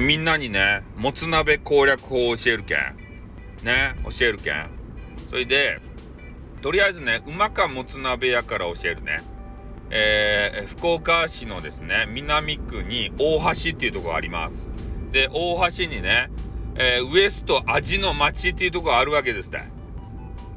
のみんなにね、もつ鍋攻略法を教えるけん。ね、教えるけん。それで、とりあえずね、馬かもつ鍋屋から教えるね。えー、福岡市のですね、南区に大橋っていうとこあります。で、大橋にね、えー、ウエスト味の町っていうとこあるわけですね。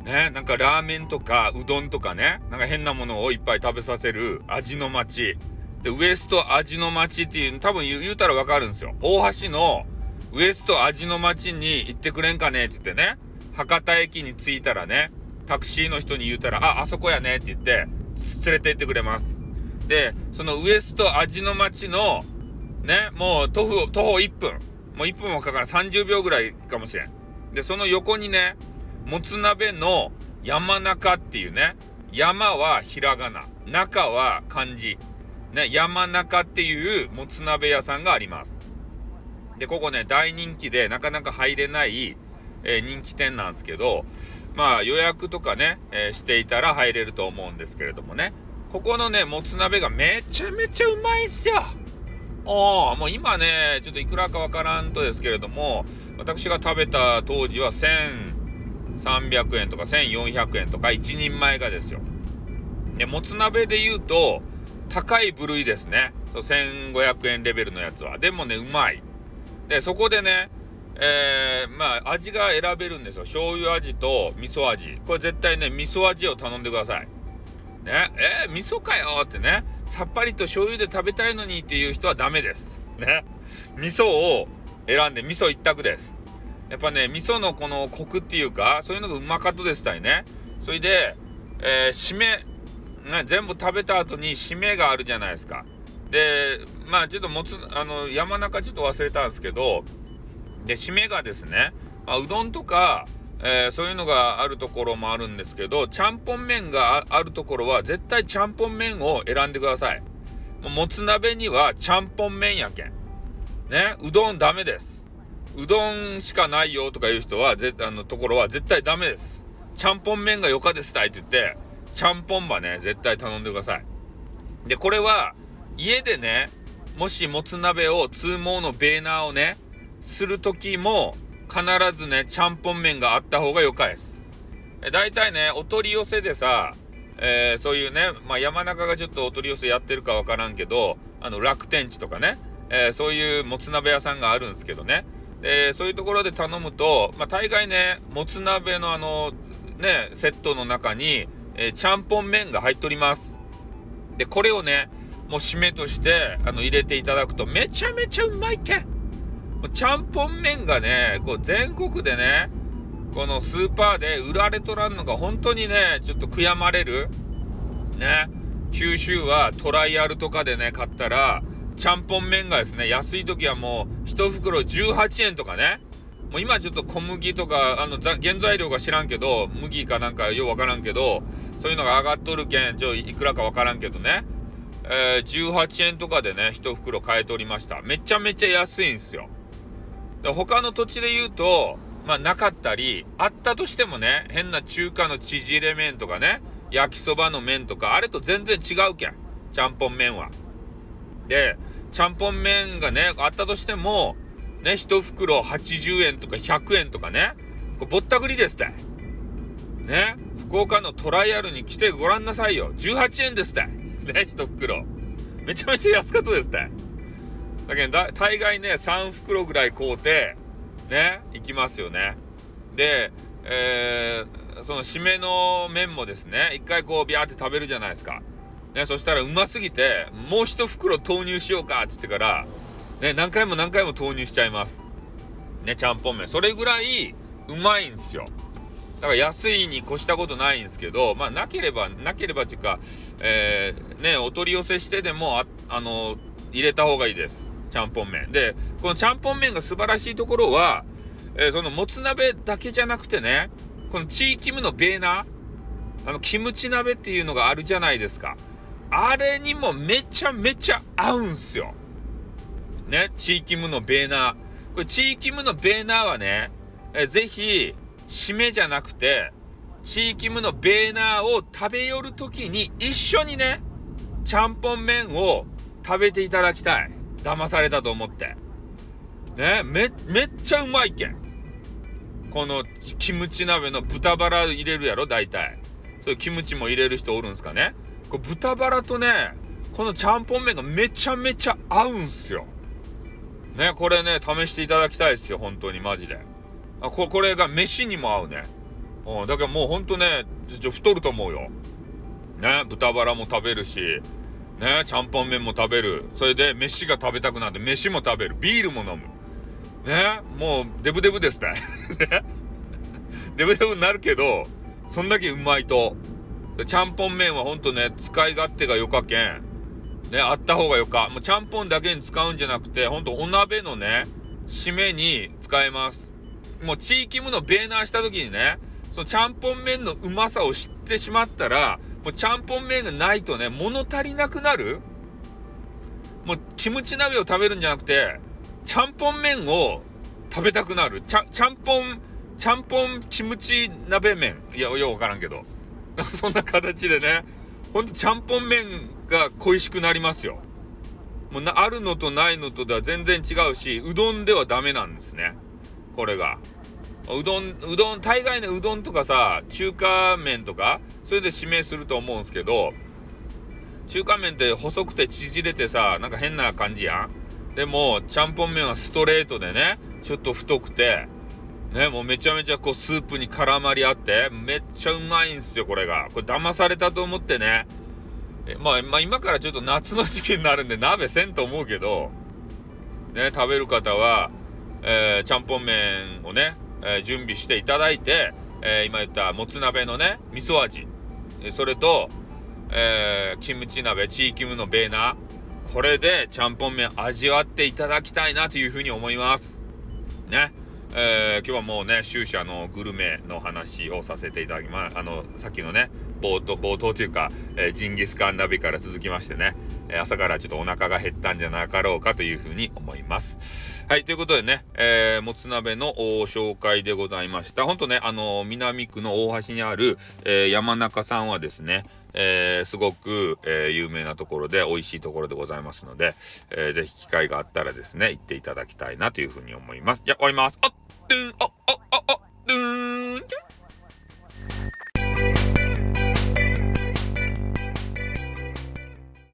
ね、なんかラーメンとかうどんとかね、なんか変なものをいっぱい食べさせる味の町。で、ウエスト味の町っていう、多分言うたらわかるんですよ。大橋のウエスト味の町に行ってくれんかねって言ってね、博多駅に着いたらね、タクシーの人に言うたら、あ、あそこやねって言って、連れて行ってくれます。で、そのウエスト味の町の、ね、もう徒歩、徒歩1分。もう1分もかから30秒ぐらいかもしれん。で、その横にね、もつ鍋の山中っていうね、山はひらがな、中は漢字。ね、山中っていうもつ鍋屋さんがあります。で、ここね、大人気でなかなか入れない、えー、人気店なんですけど、まあ予約とかね、えー、していたら入れると思うんですけれどもね、ここのね、もつ鍋がめちゃめちゃうまいっすよ。おもう今ね、ちょっといくらかわからんとですけれども、私が食べた当時は1300円とか1400円とか1人前がですよ。で、もつ鍋で言うと、高い部類ですね。1500円レベルのやつは。でもね、うまい。で、そこでね、えー、まあ、味が選べるんですよ。醤油味と味噌味。これ絶対ね、味噌味を頼んでください。ね、えー、味噌かよってね、さっぱりと醤油で食べたいのにっていう人はダメです。ね。味噌を選んで味噌一択です。やっぱね、味噌のこのコクっていうか、そういうのがうまかったですたいね。それで、えー、締め、ね、全部食べた後に締めがあるじゃないですか。で、まあちょっともつ、あの、山中ちょっと忘れたんですけど、で、締めがですね、まあ、うどんとか、えー、そういうのがあるところもあるんですけど、ちゃんぽん麺があるところは絶対ちゃんぽん麺を選んでください。もつ鍋にはちゃんぽん麺やけん。ね、うどんダメです。うどんしかないよとかいう人は、ぜあのところは絶対ダメです。ちゃんぽん麺がよかですたいって言って、ちゃんぽんばね、絶対頼んでください。で、これは、家でね、もしもつ鍋を、通毛のベーナーをね、する時も、必ずね、ちゃんぽん麺があった方がよかです。大体ね、お取り寄せでさ、えー、そういうね、まあ、山中がちょっとお取り寄せやってるかわからんけど、あの、楽天地とかね、えー、そういうもつ鍋屋さんがあるんですけどね。で、そういうところで頼むと、まあ、大概ね、もつ鍋のあの、ね、セットの中に、え、ちゃんぽん麺が入っております。で、これをね、もう締めとして、あの、入れていただくとめちゃめちゃうまいけん。ちゃんぽん麺がね、こう全国でね、このスーパーで売られとらんのが本当にね、ちょっと悔やまれる。ね。九州はトライアルとかでね、買ったら、ちゃんぽん麺がですね、安い時はもう1袋18円とかね。もう今ちょっと小麦とか、あの、原材料が知らんけど、麦かなんかようわからんけど、そういうのが上がっとるけん、ちょ、いくらかわからんけどね。えー、18円とかでね、1袋買えておりました。めちゃめちゃ安いんすよ。で他の土地で言うと、まあなかったり、あったとしてもね、変な中華の縮れ麺とかね、焼きそばの麺とか、あれと全然違うけん。ちゃんぽん麺は。で、ちゃんぽん麺がね、あったとしても、ね、一袋80円とか100円とかね、ぼったくりですって。ね、福岡のトライアルに来てごらんなさいよ。18円ですって。ね、一袋。めちゃめちゃ安かったですって。だけど、大概ね、3袋ぐらい買うて、ね、行きますよね。で、えー、その締めの麺もですね、一回こうビャーって食べるじゃないですか。ね、そしたらうますぎて、もう一袋投入しようかって言ってから、ね、何回も何回も投入しちゃいます。ね、ちゃんぽん麺。それぐらいうまいんですよ。だから安いに越したことないんですけど、まあなければ、なければっていうか、えー、ね、お取り寄せしてでも、あ、あの、入れた方がいいです。ちゃんぽん麺。で、このちゃんぽん麺が素晴らしいところは、えー、そのもつ鍋だけじゃなくてね、このチーキムのベーナー、あの、キムチ鍋っていうのがあるじゃないですか。あれにもめちゃめちゃ合うんすよ。ね、チーキムのベーナー。これ、チーキムのベーナーはね、えぜひ、締めじゃなくて、チーキムのベーナーを食べ寄るときに一緒にね、ちゃんぽん麺を食べていただきたい。騙されたと思って。ねめ、めっちゃうまいけん。このキムチ鍋の豚バラ入れるやろ、大体。そういうキムチも入れる人おるんすかね？これ豚バラとね、このちゃんぽん麺がめちゃめちゃ合うんすよ。ね、これね、試していただきたいですよ、本当にマジで。あ、ここれが飯にも合うね。うん、だからもうほんとね、太ると思うよ。ね、豚バラも食べるし、ね、ちゃんぽん麺も食べる。それで飯が食べたくなって飯も食べる。ビールも飲む。ね、もうデブデブですね。ね。デブデブになるけど、そんだけうまいと。ちゃんぽん麺はほんとね、使い勝手がよかけん。ね、あった方がよか。もうちゃんぽんだけに使うんじゃなくて、ほんとお鍋のね、締めに使えます。もう地域無のベーナーした時にね、そのちゃんぽん麺のうまさを知ってしまったら、もうちゃんぽん麺がないとね、物足りなくなるもうキムチ鍋を食べるんじゃなくて、ちゃんぽん麺を食べたくなる。ちゃ、ちゃんぽん、ちゃんぽんキムチ鍋麺。いや、ようわからんけど。そんな形でね、ほんとちゃんぽん麺が恋しくなりますよ。もうな、あるのとないのとでは全然違うし、うどんではダメなんですね。これが。うどん、うどん、大概ね、うどんとかさ、中華麺とか、それで指名すると思うんすけど、中華麺って細くて縮れてさ、なんか変な感じやん。でも、ちゃんぽん麺はストレートでね、ちょっと太くて、ね、もうめちゃめちゃこうスープに絡まり合って、めっちゃうまいんすよ、これが。これ騙されたと思ってね。まあ、まあ今からちょっと夏の時期になるんで鍋せんと思うけど、ね、食べる方は、えー、ちゃんぽん麺をね、えー、準備していただいて、えー、今言ったもつ鍋のね、味噌味、それと、えー、キムチ鍋、チーキムのベーナー、これでちゃんぽん麺味わっていただきたいなというふうに思います。ね。えー、今日はもうね、終始あの、グルメの話をさせていただきます。あの、さっきのね、冒頭、冒頭というか、えー、ジンギスカン鍋から続きましてね、え朝からちょっとお腹が減ったんじゃなかろうかというふうに思います。はい、ということでね、えー、もつ鍋の紹介でございました。ほんとね、あの、南区の大橋にある、えー、山中さんはですね、えー、すごく、えー、有名なところで美味しいところでございますので、えー、ぜひ機会があったらですね、行っていただきたいなというふうに思います。じゃ、終わります。あっ、ドゥン、あ、あ、あ、あ、ドゥーン、